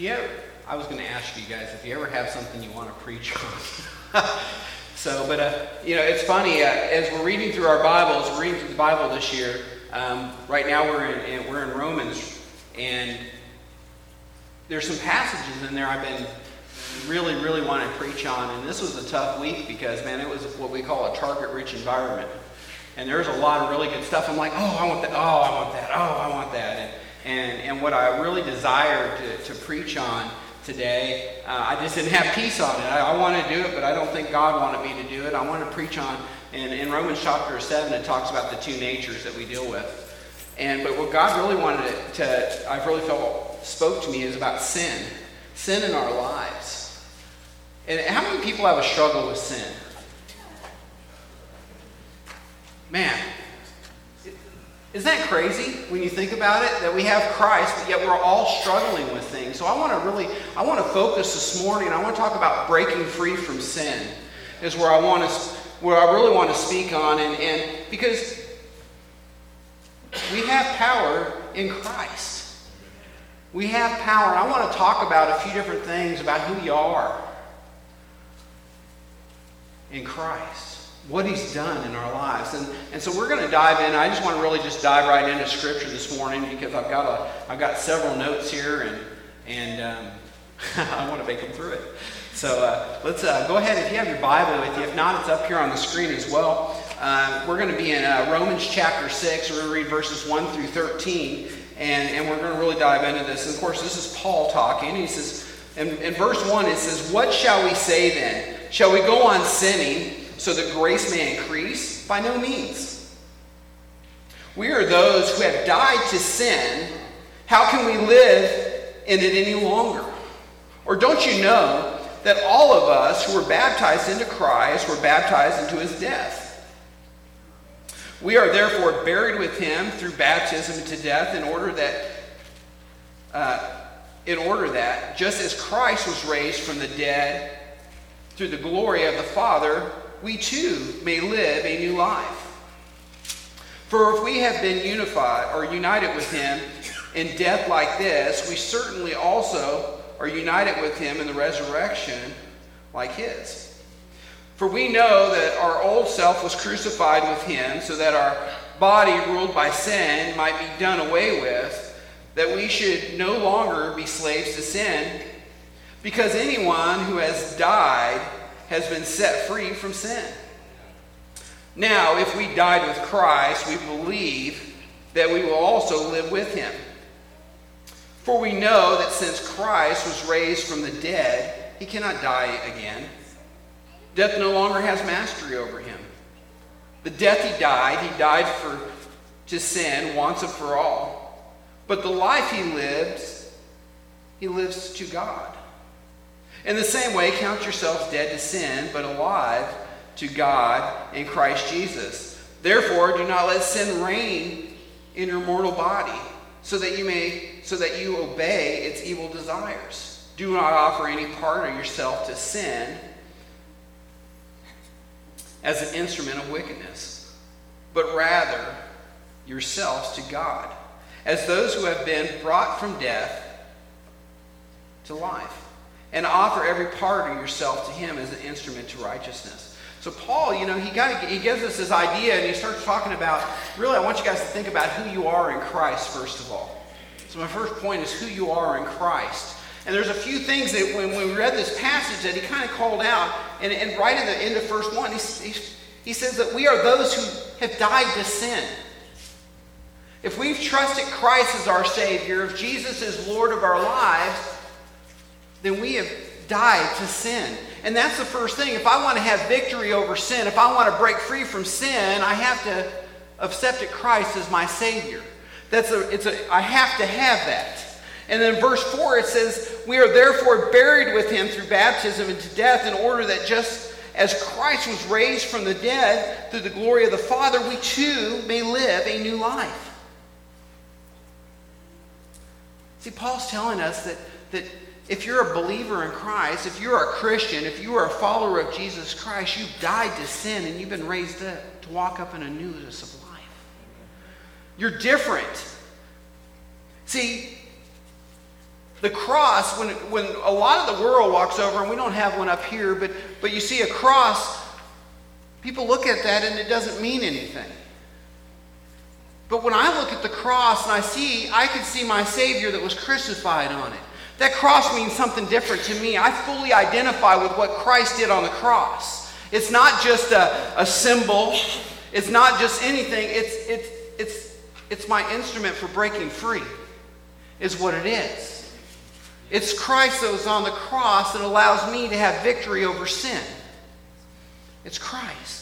Do you ever, I was going to ask you guys if you ever have something you want to preach on. so, but, uh, you know, it's funny, uh, as we're reading through our Bibles, we're reading through the Bible this year. Um, right now we're in, we're in Romans, and there's some passages in there I've been really, really wanting to preach on. And this was a tough week because, man, it was what we call a target rich environment. And there's a lot of really good stuff. I'm like, oh, I want that. Oh, I want that. Oh, I want that. And, and, and what I really desired to, to preach on today, uh, I just didn't have peace on it. I, I wanted to do it, but I don't think God wanted me to do it. I want to preach on, in, in Romans chapter 7, it talks about the two natures that we deal with. And, but what God really wanted to, to I've really felt spoke to me is about sin. Sin in our lives. And how many people have a struggle with sin? Man, isn't that crazy when you think about it? That we have Christ, but yet we're all struggling with things. So I want to really, I want to focus this morning. I want to talk about breaking free from sin. Is where I want to, where I really want to speak on, and, and because we have power in Christ. We have power. I want to talk about a few different things about who you are in Christ what he's done in our lives. And, and so we're going to dive in. I just want to really just dive right into scripture this morning because I've got, a, I've got several notes here and, and um, I want to make them through it. So uh, let's uh, go ahead. If you have your Bible with you, if not, it's up here on the screen as well. Uh, we're going to be in uh, Romans chapter 6. We're going to read verses 1 through 13. And, and we're going to really dive into this. And of course, this is Paul talking. He says, in, in verse 1, it says, What shall we say then? Shall we go on sinning? So that grace may increase? By no means. We are those who have died to sin. How can we live in it any longer? Or don't you know that all of us who were baptized into Christ were baptized into his death? We are therefore buried with him through baptism into death in order that uh, in order that just as Christ was raised from the dead through the glory of the Father, we too may live a new life. For if we have been unified or united with him in death like this, we certainly also are united with him in the resurrection like his. For we know that our old self was crucified with him so that our body ruled by sin might be done away with, that we should no longer be slaves to sin, because anyone who has died has been set free from sin. Now, if we died with Christ, we believe that we will also live with him. For we know that since Christ was raised from the dead, he cannot die again. Death no longer has mastery over him. The death he died, he died for to sin once and for all. But the life he lives, he lives to God. In the same way, count yourselves dead to sin, but alive to God in Christ Jesus. Therefore, do not let sin reign in your mortal body, so that you may so that you obey its evil desires. Do not offer any part of yourself to sin as an instrument of wickedness, but rather yourselves to God, as those who have been brought from death to life and offer every part of yourself to him as an instrument to righteousness. So Paul, you know, he got he gives us this idea and he starts talking about really I want you guys to think about who you are in Christ first of all. So my first point is who you are in Christ. And there's a few things that when we read this passage that he kind of called out, and, and right in the end of verse 1, he, he, he says that we are those who have died to sin. If we've trusted Christ as our Savior, if Jesus is Lord of our lives, then we have died to sin. And that's the first thing. If I want to have victory over sin, if I want to break free from sin, I have to accept Christ as my Savior. That's a, it's a, I have to have that. And then verse 4, it says, We are therefore buried with him through baptism into death, in order that just as Christ was raised from the dead through the glory of the Father, we too may live a new life. See, Paul's telling us that, that if you're a believer in Christ, if you're a Christian, if you are a follower of Jesus Christ, you've died to sin and you've been raised up to walk up in a newness of life. You're different. See, The cross, when, when a lot of the world walks over, and we don't have one up here, but, but you see a cross, people look at that and it doesn't mean anything. But when I look at the cross and I see, I can see my Savior that was crucified on it. That cross means something different to me. I fully identify with what Christ did on the cross. It's not just a, a symbol, it's not just anything, it's, it's, it's, it's my instrument for breaking free, is what it is. It's Christ that was on the cross that allows me to have victory over sin. It's Christ.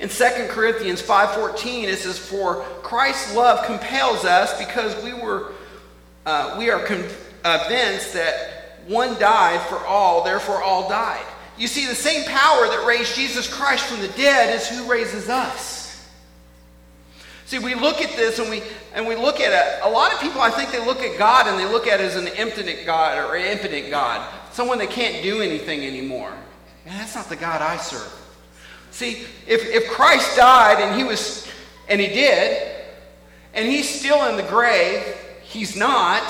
In 2 Corinthians 5.14, it says, For Christ's love compels us because we, were, uh, we are convinced that one died for all, therefore all died. You see, the same power that raised Jesus Christ from the dead is who raises us. See, we look at this and we and we look at it. A lot of people, I think, they look at God and they look at it as an impotent God or impotent God, someone that can't do anything anymore. And that's not the God I serve. See, if, if Christ died and he was, and he did, and he's still in the grave, he's not,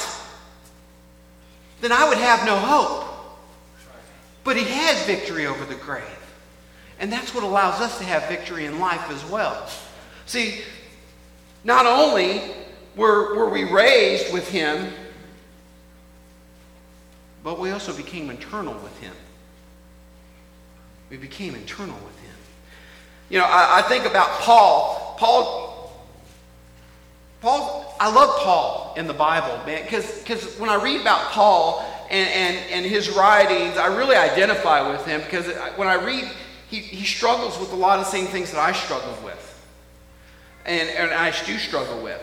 then I would have no hope. But he has victory over the grave. And that's what allows us to have victory in life as well. See, not only were, were we raised with him, but we also became eternal with him. We became eternal with him. You know, I, I think about Paul. Paul, Paul, I love Paul in the Bible, man, because when I read about Paul and, and, and his writings, I really identify with him because when I read, he, he struggles with a lot of the same things that I struggle with. And, and I do struggle with.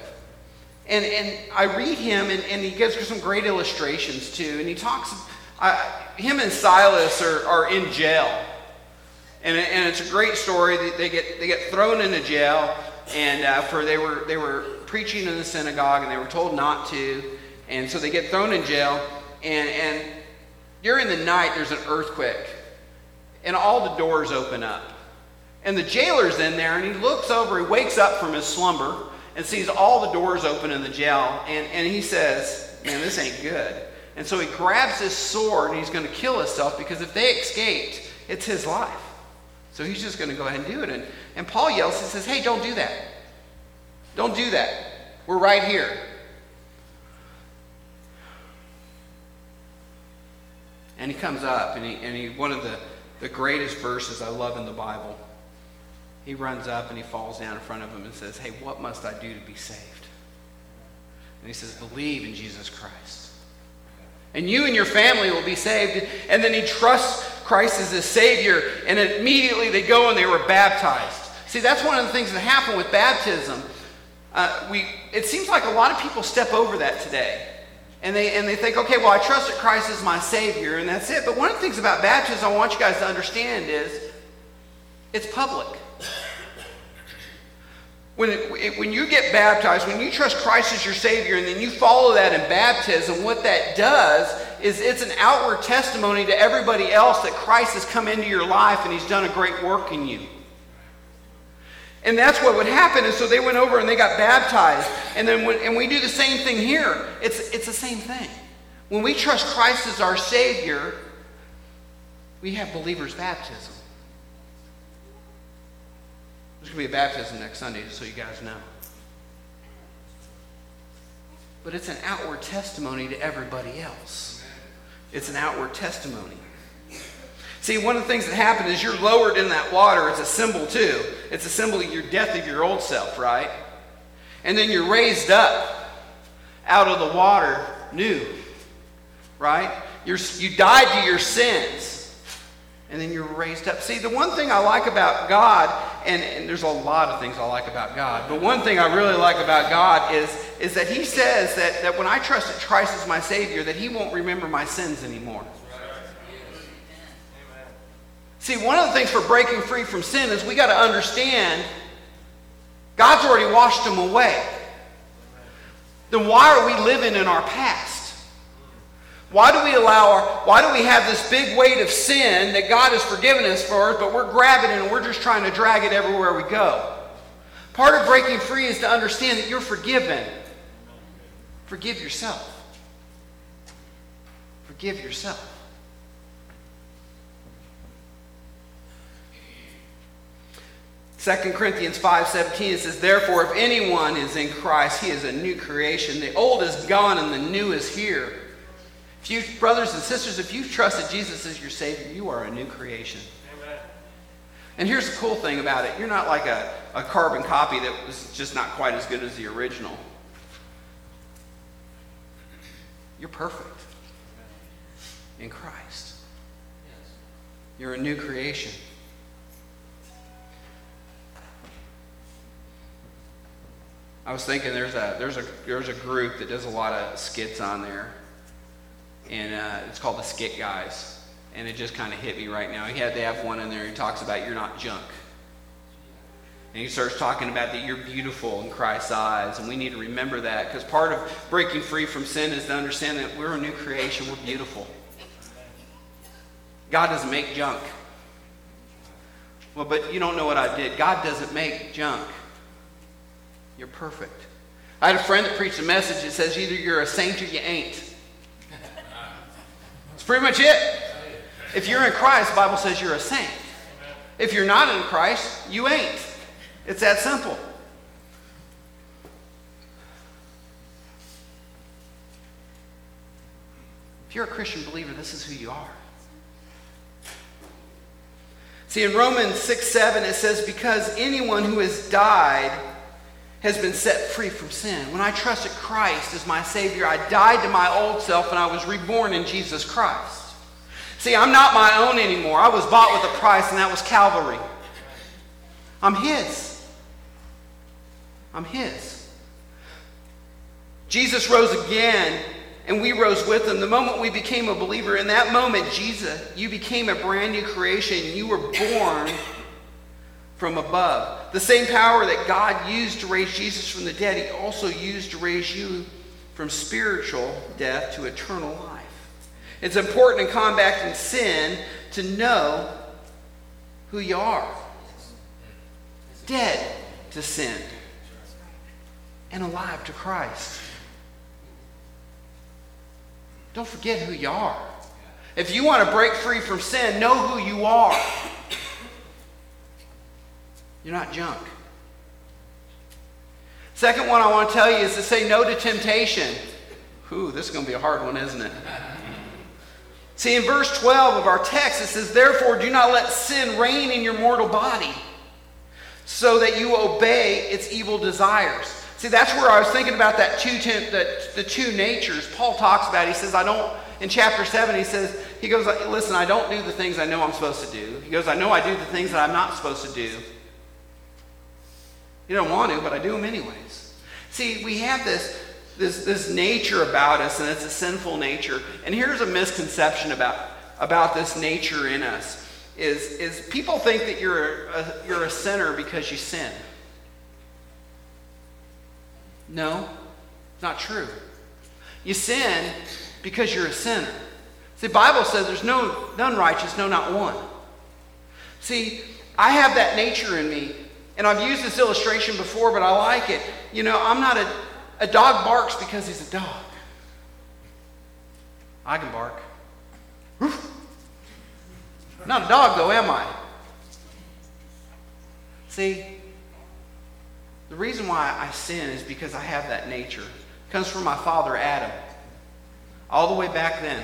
And, and I read him, and, and he gives some great illustrations too. And he talks, uh, him and Silas are, are in jail. And, and it's a great story. They get, they get thrown into jail, and uh, for they were, they were preaching in the synagogue, and they were told not to. And so they get thrown in jail, and, and during the night, there's an earthquake, and all the doors open up. And the jailer's in there, and he looks over, he wakes up from his slumber, and sees all the doors open in the jail, and, and he says, Man, this ain't good. And so he grabs his sword, and he's going to kill himself because if they escaped, it's his life. So he's just going to go ahead and do it. And, and Paul yells and says, Hey, don't do that. Don't do that. We're right here. And he comes up, and he, and he one of the, the greatest verses I love in the Bible. He runs up and he falls down in front of him and says, Hey, what must I do to be saved? And he says, Believe in Jesus Christ. And you and your family will be saved. And then he trusts Christ as his Savior, and immediately they go and they were baptized. See, that's one of the things that happen with baptism. Uh, we, it seems like a lot of people step over that today. And they, and they think, okay, well, I trust that Christ is my Savior, and that's it. But one of the things about baptism I want you guys to understand is it's public. When, it, when you get baptized, when you trust Christ as your Savior, and then you follow that in baptism, what that does is it's an outward testimony to everybody else that Christ has come into your life and he's done a great work in you. And that's what would happen. And so they went over and they got baptized. And then when, and we do the same thing here. It's, it's the same thing. When we trust Christ as our Savior, we have believers' baptism. There's going to be a baptism next Sunday, just so you guys know. But it's an outward testimony to everybody else. It's an outward testimony. See, one of the things that happened is you're lowered in that water. It's a symbol, too. It's a symbol of your death of your old self, right? And then you're raised up out of the water new, right? You're, you died to your sins and then you're raised up. See, the one thing I like about God, and, and, there's a lot of things I like about God, but one thing I really like about God is, is that He says that, that when I trust that Christ is my Savior, that He won't remember my sins anymore. See, one of the things for breaking free from sin is we got to understand God's already washed them away. Then why are we living in our past? Why do we allow our, why do we have this big weight of sin that God has forgiven us for, but we're grabbing it and we're just trying to drag it everywhere we go? Part of breaking free is to understand that you're forgiven. Forgive yourself. Forgive yourself. Second Corinthians 5:17 it says therefore if anyone is in Christ he is a new creation the old is gone and the new is here. If you brothers and sisters if you've trusted Jesus as your savior you are a new creation. Amen. And here's the cool thing about it you're not like a, a carbon copy that was just not quite as good as the original. You're perfect in Christ. You're a new creation. I was thinking there's a there's a there's a group that does a lot of skits on there, and uh, it's called the Skit Guys, and it just kind of hit me right now. He had they have one in there. He talks about you're not junk, and he starts talking about that you're beautiful in Christ's eyes, and we need to remember that because part of breaking free from sin is to understand that we're a new creation. We're beautiful. God doesn't make junk. Well, but you don't know what I did. God doesn't make junk. You're perfect. I had a friend that preached a message that says either you're a saint or you ain't. Pretty much it. If you're in Christ, the Bible says you're a saint. If you're not in Christ, you ain't. It's that simple. If you're a Christian believer, this is who you are. See, in Romans 6 7, it says, Because anyone who has died has been set free from sin. When I trusted Christ as my Savior, I died to my old self and I was reborn in Jesus Christ. See, I'm not my own anymore. I was bought with a price, and that was Calvary. I'm His. I'm His. Jesus rose again and we rose with him. The moment we became a believer, in that moment, Jesus, you became a brand new creation. You were born from above. The same power that God used to raise Jesus from the dead, he also used to raise you from spiritual death to eternal life. It's important in combating sin to know who you are. Dead to sin and alive to Christ. Don't forget who you are. If you want to break free from sin, know who you are. You're not junk. Second one I want to tell you is to say no to temptation. Ooh, this is going to be a hard one, isn't it? See, in verse 12 of our text, it says, Therefore, do not let sin reign in your mortal body, so that you obey its evil desires. See, that's where I was thinking about that two temp, that the two natures. Paul talks about. He says, I don't. In chapter seven, he says, he goes, listen, I don't do the things I know I'm supposed to do. He goes, I know I do the things that I'm not supposed to do. You don't want to, but I do them anyways. See, we have this this this nature about us, and it's a sinful nature. And here's a misconception about about this nature in us: is is people think that you're a, you're a sinner because you sin. No, it's not true. You sin because you're a sinner. See, the Bible says there's no none righteous, no, not one. See, I have that nature in me, and I've used this illustration before, but I like it. You know, I'm not a a dog barks because he's a dog. I can bark. Not a dog, though, am I? See, the reason why I sin is because I have that nature. It comes from my father Adam. All the way back then.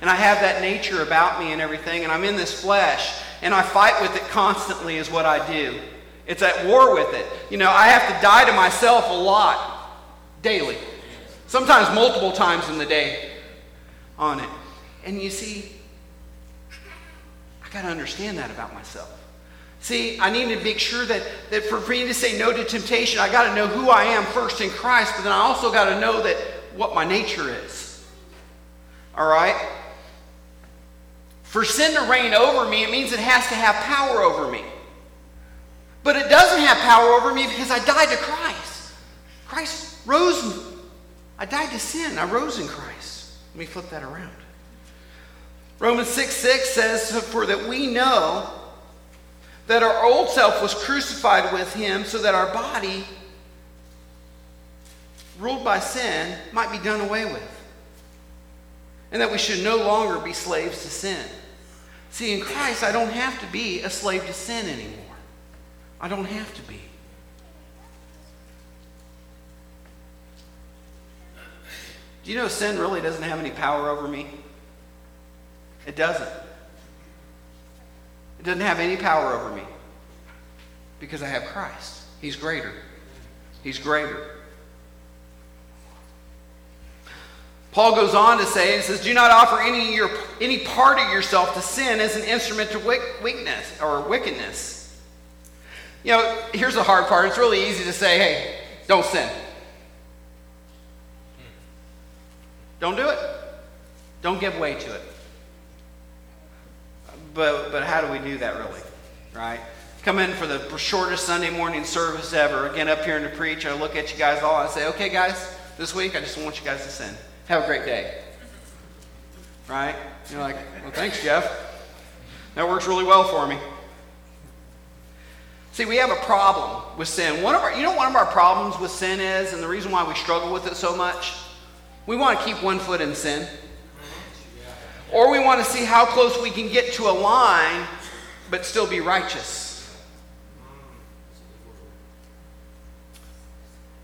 And I have that nature about me and everything, and I'm in this flesh, and I fight with it constantly, is what I do. It's at war with it. You know, I have to die to myself a lot, daily. Sometimes multiple times in the day on it. And you see, I got to understand that about myself. See, I need to make sure that, that for me to say no to temptation, I got to know who I am first in Christ, but then I also got to know that what my nature is. All right? For sin to reign over me, it means it has to have power over me. But it doesn't have power over me because I died to Christ. Christ rose. I died to sin. I rose in Christ. Let me flip that around. Romans 6 6 says, For that we know that our old self was crucified with him so that our body ruled by sin might be done away with. And that we should no longer be slaves to sin. See, in Christ, I don't have to be a slave to sin anymore. I don't have to be. Do you know sin really doesn't have any power over me? It doesn't. It doesn't have any power over me because I have Christ. He's greater. He's greater. Paul goes on to say, and says, Do not offer any, your, any part of yourself to sin as an instrument to weakness or wickedness. You know, here's the hard part. It's really easy to say, hey, don't sin. Don't do it. Don't give way to it. But, but how do we do that really? Right? Come in for the shortest Sunday morning service ever, again up here and to preach. I look at you guys all and say, okay, guys, this week I just want you guys to sin. Have a great day. Right? You're like, well, thanks, Jeff. That works really well for me. See, we have a problem with sin. One of our, you know, one of our problems with sin is, and the reason why we struggle with it so much, we want to keep one foot in sin. Or we want to see how close we can get to a line, but still be righteous.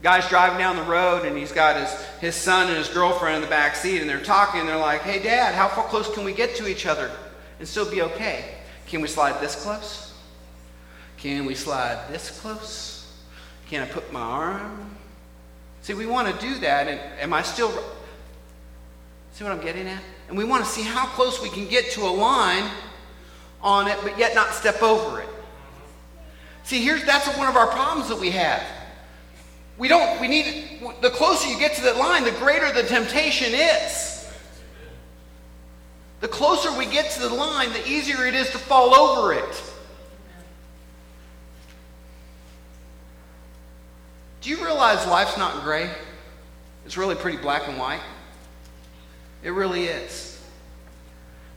Guy's driving down the road and he's got his, his son and his girlfriend in the back seat and they're talking and they're like, hey, dad, how far close can we get to each other and still be okay? Can we slide this close? Can we slide this close? Can I put my arm? See, we want to do that. And am I still. See what I'm getting at? And we want to see how close we can get to a line on it, but yet not step over it. See, here's that's one of our problems that we have. We don't, we need, the closer you get to that line, the greater the temptation is. The closer we get to the line, the easier it is to fall over it. Do you realize life's not gray? It's really pretty black and white. It really is.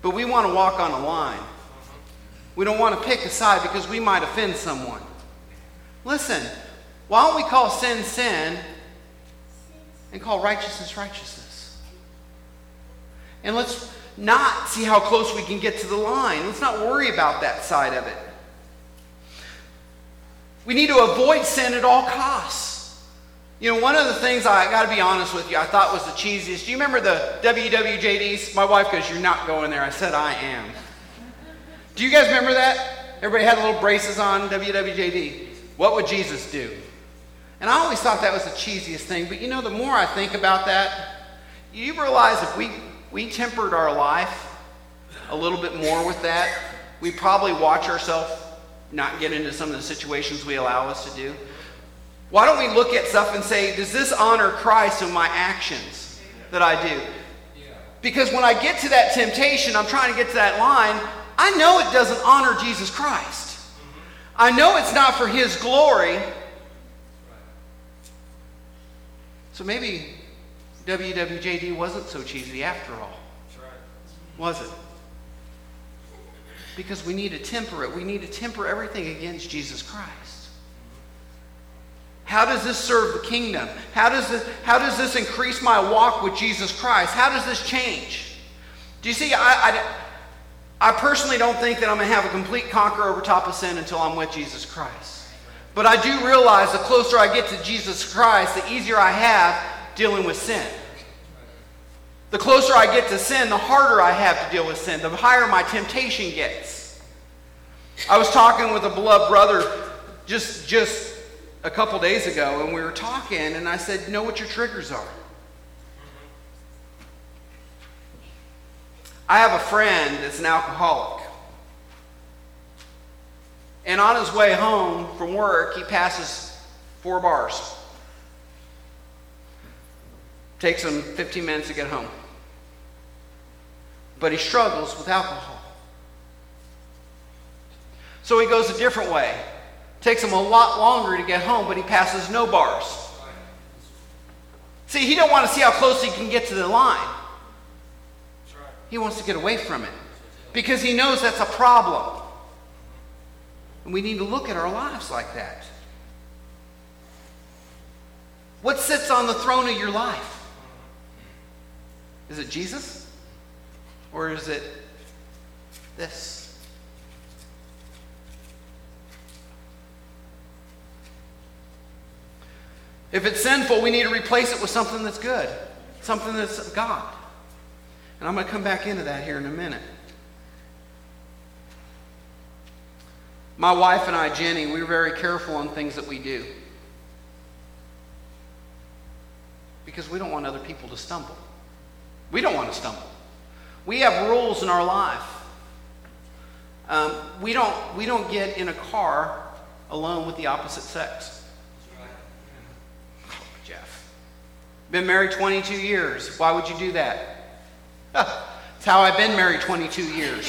But we want to walk on a line. We don't want to pick a side because we might offend someone. Listen, why don't we call sin sin and call righteousness righteousness? And let's not see how close we can get to the line. Let's not worry about that side of it. We need to avoid sin at all costs. You know, one of the things I got to be honest with you, I thought was the cheesiest. Do you remember the WWJDs? My wife goes, You're not going there. I said, I am. Do you guys remember that? Everybody had little braces on, WWJD. What would Jesus do? And I always thought that was the cheesiest thing, but you know, the more I think about that, you realize if we, we tempered our life a little bit more with that, we probably watch ourselves not get into some of the situations we allow us to do. Why don't we look at stuff and say, does this honor Christ in my actions that I do? Because when I get to that temptation, I'm trying to get to that line, I know it doesn't honor Jesus Christ. I know it's not for his glory. So maybe WWJD wasn't so cheesy after all. Was it? Because we need to temper it. We need to temper everything against Jesus Christ. How does this serve the kingdom? How does this, how does this increase my walk with Jesus Christ? How does this change? Do you see, I, I, I personally don't think that I'm going to have a complete conquer over top of sin until I'm with Jesus Christ. But I do realize the closer I get to Jesus Christ, the easier I have dealing with sin. The closer I get to sin, the harder I have to deal with sin, the higher my temptation gets. I was talking with a beloved brother just, just a couple days ago, and we were talking, and I said, know what your triggers are? I have a friend that's an alcoholic. And on his way home from work, he passes four bars. Takes him 15 minutes to get home. But he struggles with alcohol. So he goes a different way. Takes him a lot longer to get home, but he passes no bars. See, he don't want to see how close he can get to the line. He wants to get away from it because he knows that's a problem. And we need to look at our lives like that. What sits on the throne of your life? Is it Jesus? Or is it this? If it's sinful, we need to replace it with something that's good, something that's God. And I'm going to come back into that here in a minute. My wife and I, Jenny, we're very careful on things that we do. Because we don't want other people to stumble. We don't want to stumble. We have rules in our life. Um, we, don't, we don't get in a car alone with the opposite sex. Oh, Jeff. Been married 22 years. Why would you do that? It's how I've been married 22 years.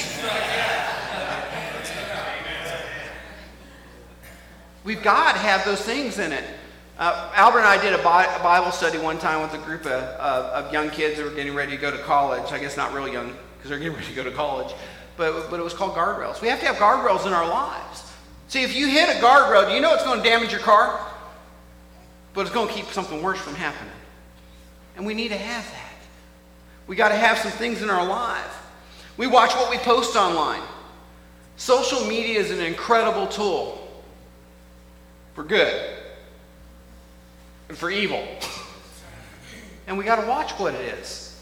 We've got to have those things in it. Uh, Albert and I did a Bible study one time with a group of, of young kids who were getting ready to go to college. I guess not real young because they're getting ready to go to college. But, but it was called guardrails. We have to have guardrails in our lives. See, if you hit a guardrail, do you know it's going to damage your car? But it's going to keep something worse from happening. And we need to have that. We got to have some things in our life. We watch what we post online. Social media is an incredible tool for good and for evil. And we got to watch what it is.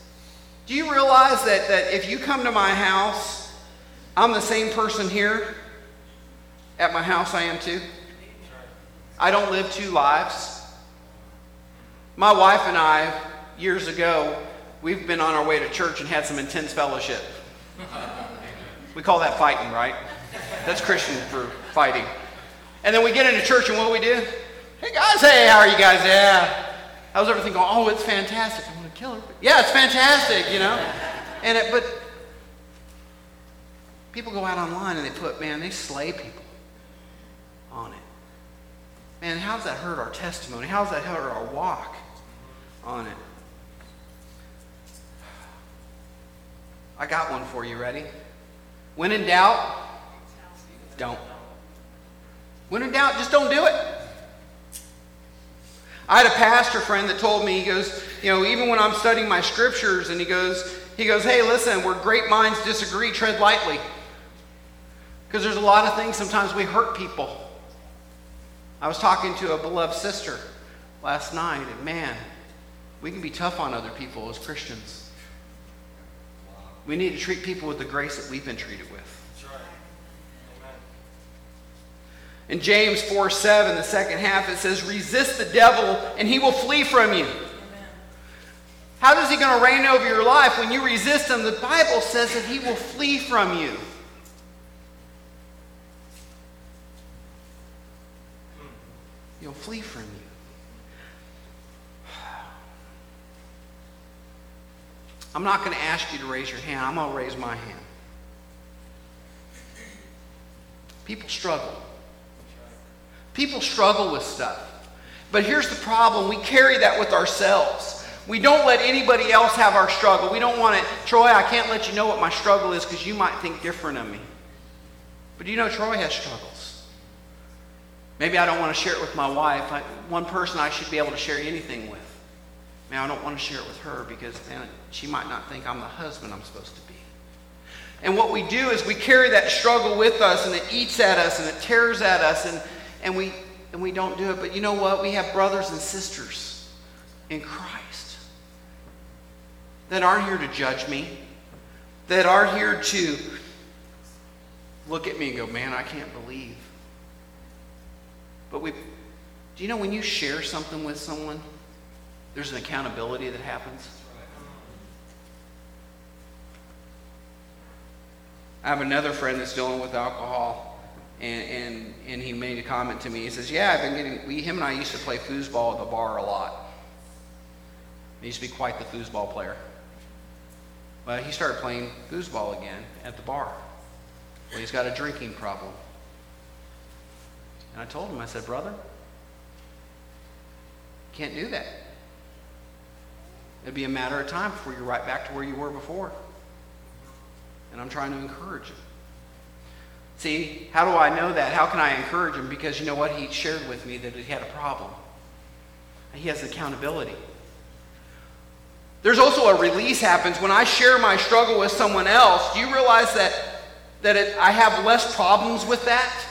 Do you realize that, that if you come to my house, I'm the same person here at my house I am too? I don't live two lives. My wife and I, years ago, we've been on our way to church and had some intense fellowship. We call that fighting, right? That's Christian for fighting. And then we get into church, and what do we do? Hey guys, hey, how are you guys? Yeah. How's everything going? Oh, it's fantastic. I'm to kill her. Yeah, it's fantastic, you know? And it, but people go out online and they put, man, they slay people on it. Man, how's that hurt our testimony? How's that hurt our walk on it? I got one for you. Ready? When in doubt, don't. When in doubt, just don't do it. I had a pastor friend that told me, he goes, you know, even when I'm studying my scriptures, and he goes, he goes, hey, listen, where great minds disagree, tread lightly. Because there's a lot of things sometimes we hurt people. I was talking to a beloved sister last night, and man, we can be tough on other people as Christians. We need to treat people with the grace that we've been treated with. In James 4 7, the second half, it says, Resist the devil and he will flee from you. Amen. How is he going to reign over your life when you resist him? The Bible says that he will flee from you. Hmm. He'll flee from you. I'm not going to ask you to raise your hand. I'm going to raise my hand. People struggle. People struggle with stuff. But here's the problem we carry that with ourselves. We don't let anybody else have our struggle. We don't want it. Troy, I can't let you know what my struggle is because you might think different of me. But you know, Troy has struggles. Maybe I don't want to share it with my wife. I, one person I should be able to share anything with. Man, I don't want to share it with her because man, she might not think I'm the husband I'm supposed to be. And what we do is we carry that struggle with us and it eats at us and it tears at us and and we and we don't do it. But you know what? We have brothers and sisters in Christ that aren't here to judge me, that are here to look at me and go, man, I can't believe. But we, do you know when you share something with someone, there's an accountability that happens? I have another friend that's dealing with alcohol. And, and, and he made a comment to me. He says, Yeah, I've been getting, we, him and I used to play foosball at the bar a lot. He used to be quite the foosball player. But he started playing foosball again at the bar. Well, he's got a drinking problem. And I told him, I said, Brother, can't do that. It'd be a matter of time before you're right back to where you were before. And I'm trying to encourage him. See, how do I know that? How can I encourage him? Because you know what? He shared with me that he had a problem. He has accountability. There's also a release happens when I share my struggle with someone else. Do you realize that, that it, I have less problems with that?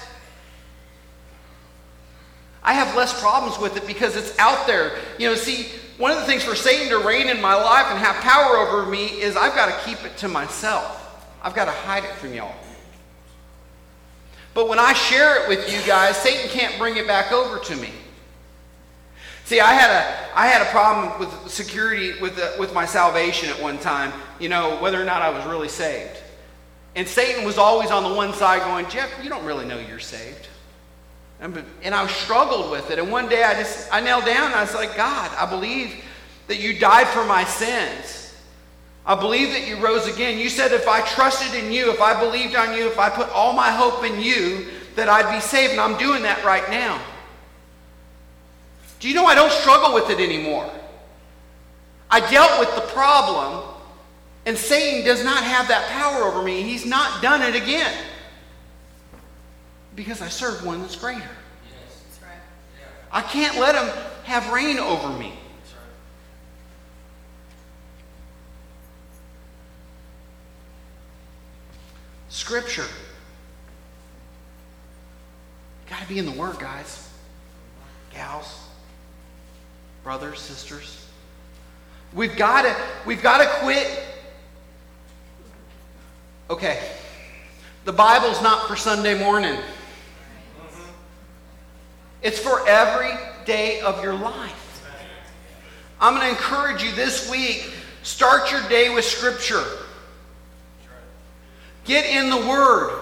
I have less problems with it because it's out there. You know, see, one of the things for Satan to reign in my life and have power over me is I've got to keep it to myself. I've got to hide it from y'all. But when I share it with you guys, Satan can't bring it back over to me. See, I had a, I had a problem with security with, the, with my salvation at one time, you know, whether or not I was really saved. And Satan was always on the one side going, Jeff, you don't really know you're saved. And, I struggled with it. And one day I just, I knelt down and I was like, God, I believe that you died for my sins. I believe that you rose again. You said if I trusted in you, if I believed on you, if I put all my hope in you, that I'd be saved. And I'm doing that right now. Do you know I don't struggle with it anymore? I dealt with the problem, and Satan does not have that power over me. He's not done it again. Because I serve one that's greater. Yes. That's right. I can't let him have reign over me. Scripture. Got to be in the Word, guys, gals, brothers, sisters. We've got to we've got to quit. Okay, the Bible's not for Sunday morning. It's for every day of your life. I'm going to encourage you this week. Start your day with Scripture. Get in the Word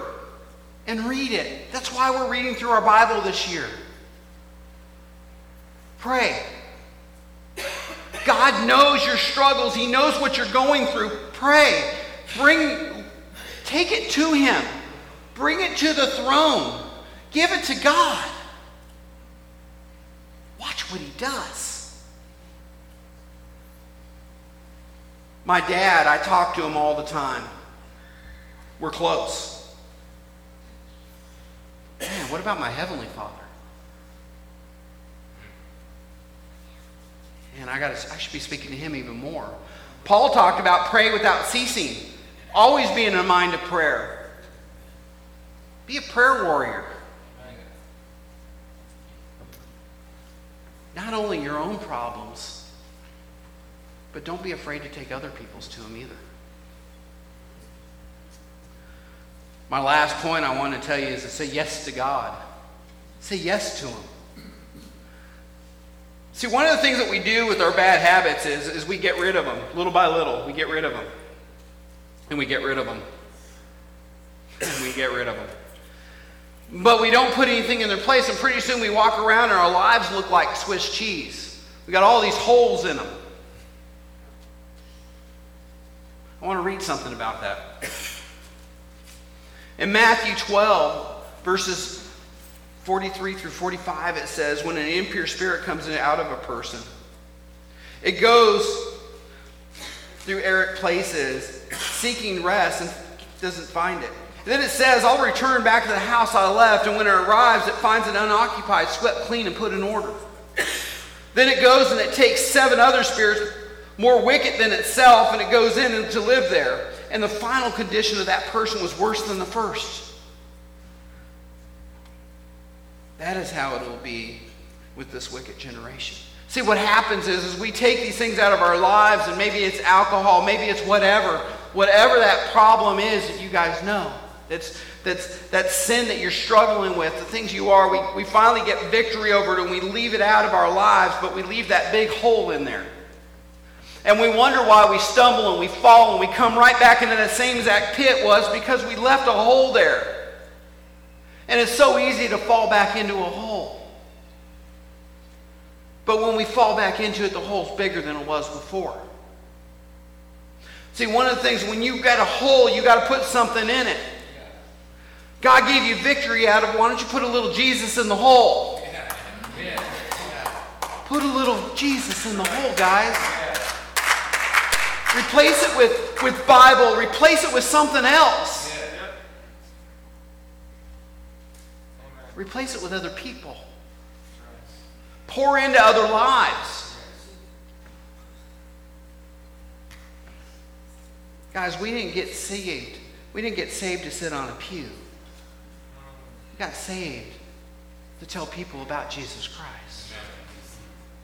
and read it. That's why we're reading through our Bible this year. Pray. God knows your struggles. He knows what you're going through. Pray. Bring take it to him. Bring it to the throne. Give it to God. Watch what he does. My dad, I talk to him all the time. We're close. Man, what about my Heavenly Father? And I gotta. I should be speaking to him even more. Paul talked about pray without ceasing. Always be in a mind of prayer. Be a prayer warrior. Not only your own problems, but don't be afraid to take other people's to them either. My last point I want to tell you is to say yes to God. Say yes to Him. See, one of the things that we do with our bad habits is, is we get rid of them. Little by little, we get rid of them. And we get rid of them. And we get rid of them. But we don't put anything in their place, and pretty soon we walk around and our lives look like Swiss cheese. We got all these holes in them. I want to read something about that. In Matthew 12, verses 43 through 45, it says, When an impure spirit comes out of a person, it goes through arid places, seeking rest, and doesn't find it. Then it says, I'll return back to the house I left, and when it arrives, it finds it unoccupied, swept clean, and put in order. Then it goes and it takes seven other spirits more wicked than itself, and it goes in and to live there and the final condition of that person was worse than the first. That is how it will be with this wicked generation. See, what happens is, is we take these things out of our lives, and maybe it's alcohol, maybe it's whatever, whatever that problem is that you guys know. That's, that's that sin that you're struggling with, the things you are, we, we finally get victory over it and we leave it out of our lives, but we leave that big hole in there. And we wonder why we stumble and we fall and we come right back into that same exact pit was because we left a hole there. And it's so easy to fall back into a hole. But when we fall back into it, the hole's bigger than it was before. See, one of the things, when you've got a hole, you've got to put something in it. God gave you victory out of, why don't you put a little Jesus in the hole? Put a little Jesus in the hole, guys. Replace it with, with Bible. Replace it with something else. Replace it with other people. pour into other lives. Guys, we didn't get saved. We didn't get saved to sit on a pew. Got saved to tell people about Jesus Christ.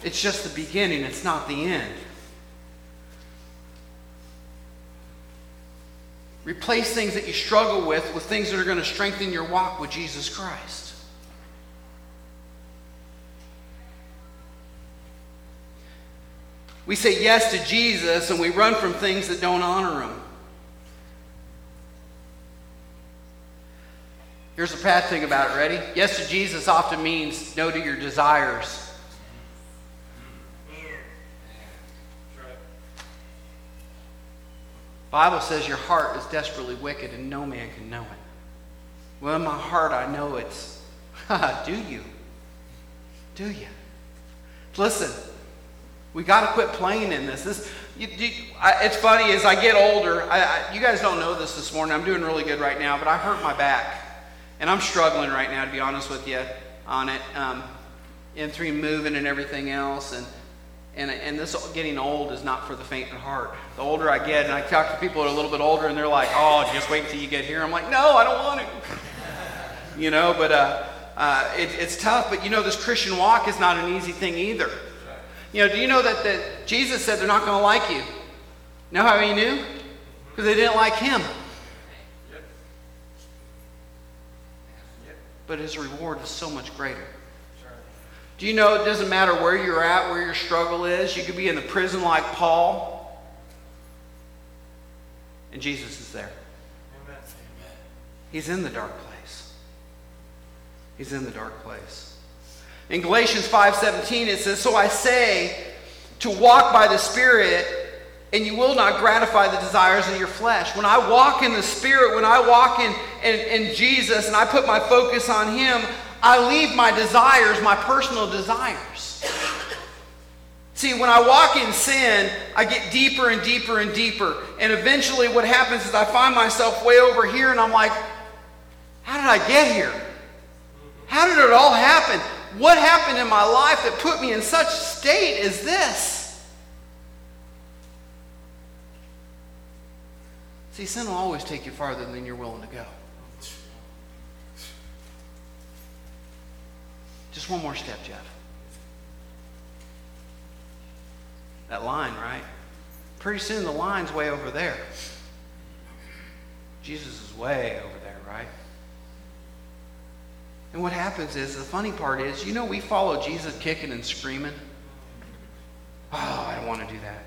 It's just the beginning, it's not the end. Replace things that you struggle with with things that are going to strengthen your walk with Jesus Christ. We say yes to Jesus and we run from things that don't honor him. Here's the bad thing about it. Ready? Yes to Jesus often means no to your desires. Bible says your heart is desperately wicked and no man can know it. Well, in my heart, I know it's. Do you? Do you? Listen, we got to quit playing in this. This, you, I, it's funny as I get older. I, I, you guys don't know this this morning. I'm doing really good right now, but I hurt my back, and I'm struggling right now to be honest with you on it. Um, in moving and everything else, and and, and this getting old is not for the faint of heart. The older I get, and I talk to people that are a little bit older, and they're like, "Oh, just wait until you get here." I'm like, "No, I don't want to." you know, but uh, uh, it, it's tough. But you know, this Christian walk is not an easy thing either. You know, do you know that, that Jesus said they're not going to like you? Know how he knew? Because they didn't like him. But his reward is so much greater. Do you know it doesn't matter where you're at, where your struggle is? You could be in the prison like Paul, and Jesus is there. He's in the dark place. He's in the dark place. In Galatians 5:17 it says, "So I say to walk by the Spirit, and you will not gratify the desires of your flesh." When I walk in the Spirit, when I walk in, in, in Jesus and I put my focus on Him, I leave my desires, my personal desires. See, when I walk in sin, I get deeper and deeper and deeper. And eventually, what happens is I find myself way over here, and I'm like, how did I get here? How did it all happen? What happened in my life that put me in such state as this? See, sin will always take you farther than you're willing to go. Just one more step, Jeff. That line, right? Pretty soon the line's way over there. Jesus is way over there, right? And what happens is, the funny part is, you know, we follow Jesus kicking and screaming. Oh, I don't want to do that.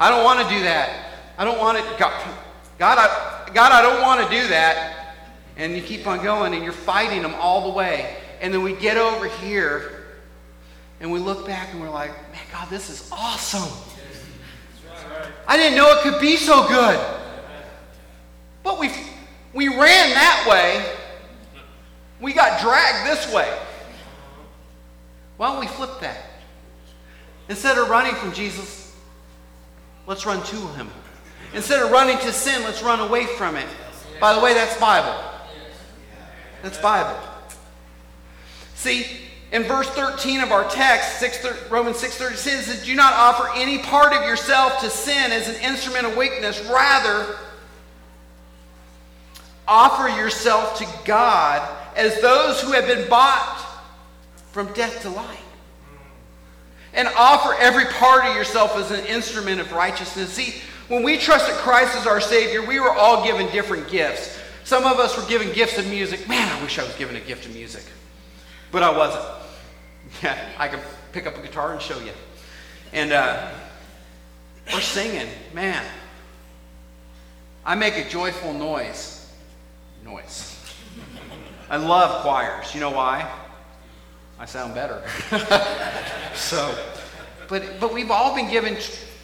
I don't want to do that. I don't want it. God, God, I, God, I don't want to do that. And you keep on going, and you're fighting them all the way. And then we get over here and we look back and we're like, man, God, this is awesome. I didn't know it could be so good. But we, we ran that way. We got dragged this way. Why don't we flip that? Instead of running from Jesus, let's run to him. Instead of running to sin, let's run away from it. By the way, that's Bible. That's Bible. See, in verse 13 of our text, 6, Romans 6.30 says do not offer any part of yourself to sin as an instrument of weakness. Rather, offer yourself to God as those who have been bought from death to life. And offer every part of yourself as an instrument of righteousness. See, when we trusted Christ as our Savior, we were all given different gifts. Some of us were given gifts of music. Man, I wish I was given a gift of music. But I wasn't. Yeah, I could pick up a guitar and show you. And uh, we're singing. Man, I make a joyful noise. Noise. I love choirs. You know why? I sound better. so, but but we've all been given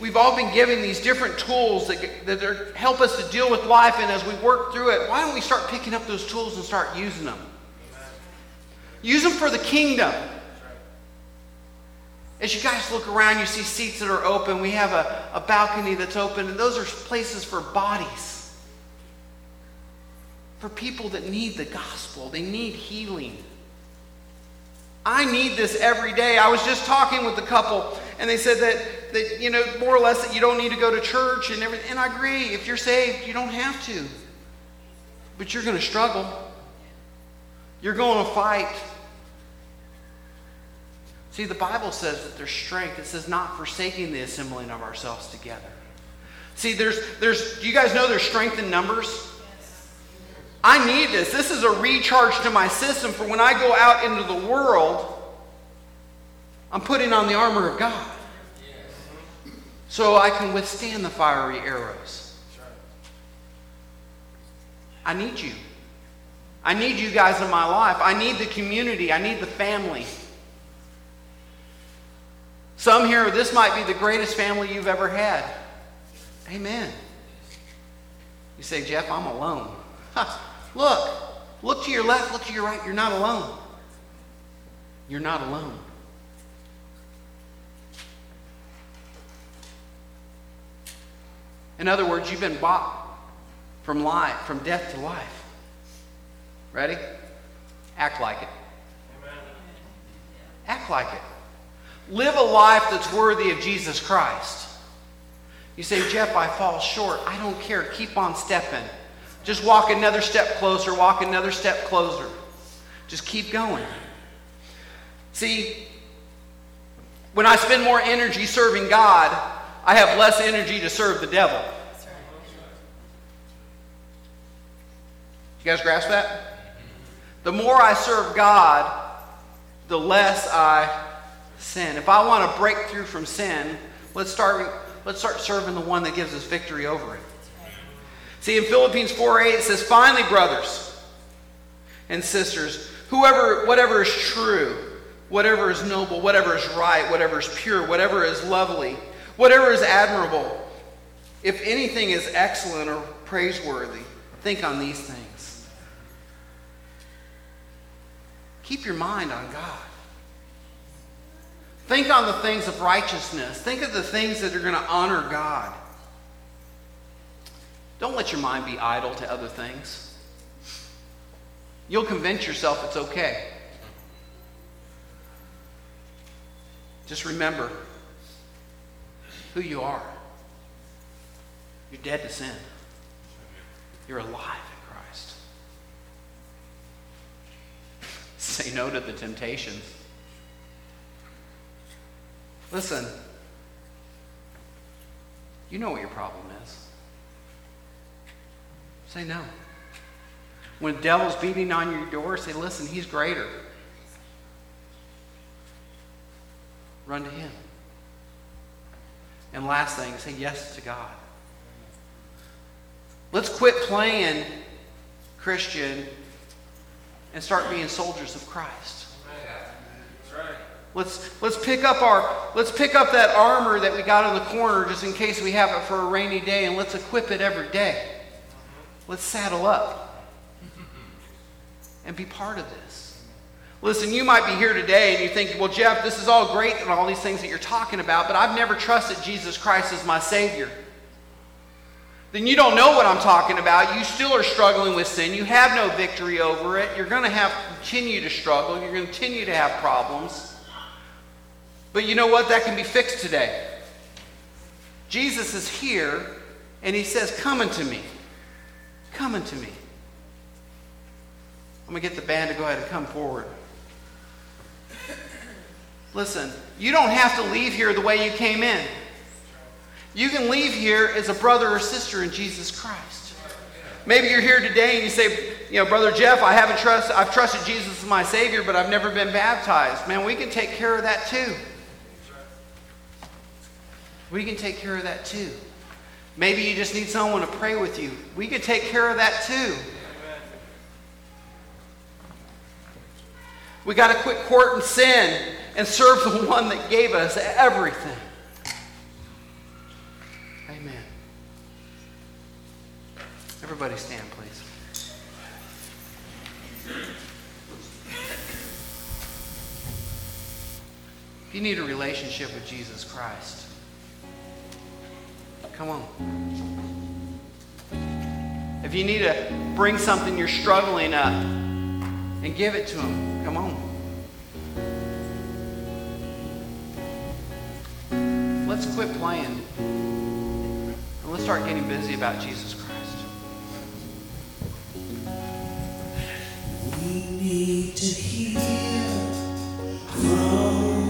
we've all been given these different tools that that are, help us to deal with life, and as we work through it, why don't we start picking up those tools and start using them? Use them for the kingdom. As you guys look around, you see seats that are open. We have a, a balcony that's open, and those are places for bodies. For people that need the gospel, they need healing. I need this every day. I was just talking with a couple, and they said that, that you know, more or less that you don't need to go to church and everything. And I agree. If you're saved, you don't have to. But you're going to struggle. You're going to fight. See, the Bible says that there's strength. It says not forsaking the assembling of ourselves together. See, there's, there's, do you guys know there's strength in numbers? I need this. This is a recharge to my system for when I go out into the world, I'm putting on the armor of God. So I can withstand the fiery arrows. I need you. I need you guys in my life. I need the community. I need the family. Some here, this might be the greatest family you've ever had. Amen. You say, Jeff, I'm alone. Look, look to your left, look to your right. You're not alone. You're not alone. In other words, you've been bought from life, from death to life. Ready? Act like it. Amen. Act like it. Live a life that's worthy of Jesus Christ. You say, Jeff, I fall short. I don't care. Keep on stepping. Just walk another step closer, walk another step closer. Just keep going. See, when I spend more energy serving God, I have less energy to serve the devil. You guys grasp that? The more I serve God, the less I sin. If I want to break through from sin, let's start, let's start serving the one that gives us victory over it. See, in Philippians 4 8, it says, Finally, brothers and sisters, whoever, whatever is true, whatever is noble, whatever is right, whatever is pure, whatever is lovely, whatever is admirable, if anything is excellent or praiseworthy, think on these things. Keep your mind on God. Think on the things of righteousness. Think of the things that are going to honor God. Don't let your mind be idle to other things. You'll convince yourself it's okay. Just remember who you are. You're dead to sin. You're alive in Christ. Say no to the temptations. Listen, you know what your problem is. Say no. When the devil's beating on your door, say, listen, he's greater. Run to him. And last thing, say yes to God. Let's quit playing Christian and start being soldiers of Christ. Let's, let's pick up our let's pick up that armor that we got in the corner just in case we have it for a rainy day and let's equip it every day. Let's saddle up and be part of this. Listen, you might be here today and you think, well, Jeff, this is all great and all these things that you're talking about, but I've never trusted Jesus Christ as my Savior. Then you don't know what I'm talking about. You still are struggling with sin. You have no victory over it. You're going to have continue to struggle. You're going to continue to have problems. But you know what? That can be fixed today. Jesus is here and he says, Come unto me Come unto me. I'm going to get the band to go ahead and come forward. Listen, you don't have to leave here the way you came in. You can leave here as a brother or sister in Jesus Christ. Maybe you're here today and you say, you know, Brother Jeff, I haven't trusted, I've trusted Jesus as my Savior, but I've never been baptized. Man, we can take care of that too. We can take care of that too. Maybe you just need someone to pray with you. We can take care of that too. We got to quit courting sin and serve the one that gave us everything. Amen. Everybody stand, please. If you need a relationship with Jesus Christ, Come on. If you need to bring something you're struggling up and give it to him, come on. Let's quit playing. And let's start getting busy about Jesus Christ. We need to hear from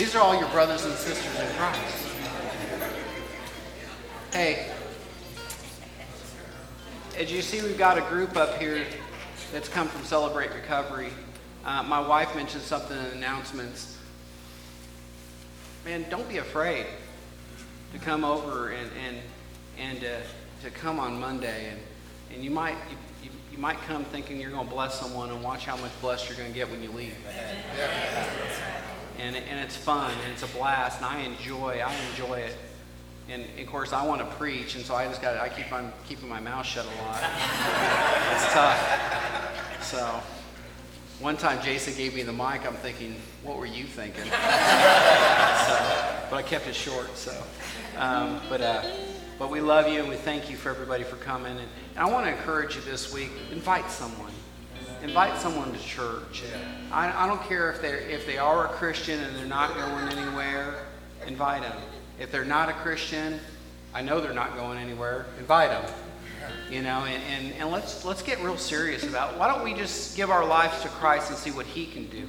These are all your brothers and sisters in Christ. Hey, as you see, we've got a group up here that's come from Celebrate Recovery. Uh, my wife mentioned something in announcements. Man, don't be afraid to come over and and and uh, to come on Monday, and and you might you, you, might come thinking you're going to bless someone, and watch how much blessed you're going to get when you leave. And and it's fun and it's a blast, and I enjoy I enjoy it. And of course, I want to preach, and so I just got I keep on keeping my mouth shut a lot. it's tough. So. One time Jason gave me the mic, I'm thinking, what were you thinking? so, but I kept it short, so. Um, but, uh, but we love you and we thank you for everybody for coming. And, and I want to encourage you this week, invite someone. Invite someone to church. I, I don't care if, they're, if they are a Christian and they're not going anywhere, invite them. If they're not a Christian, I know they're not going anywhere, invite them you know and, and, and let's let's get real serious about why don't we just give our lives to christ and see what he can do.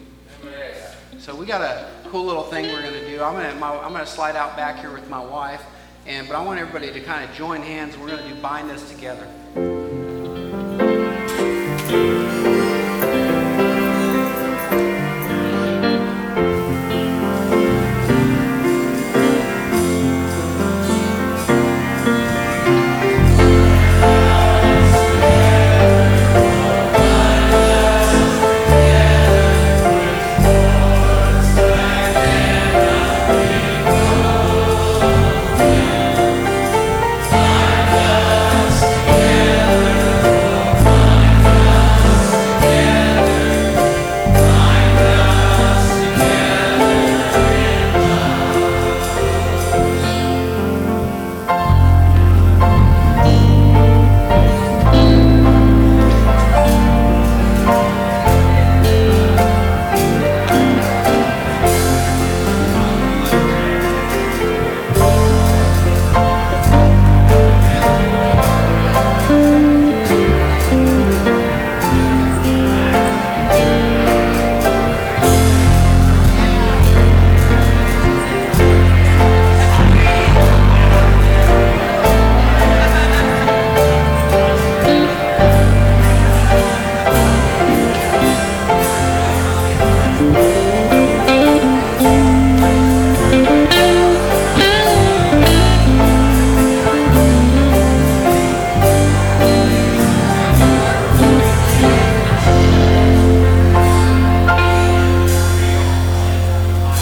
So we got a cool little thing we're going to do. I'm going to i'm going to slide out back here with my wife and but i want everybody to kind of join hands. We're going to do bind us together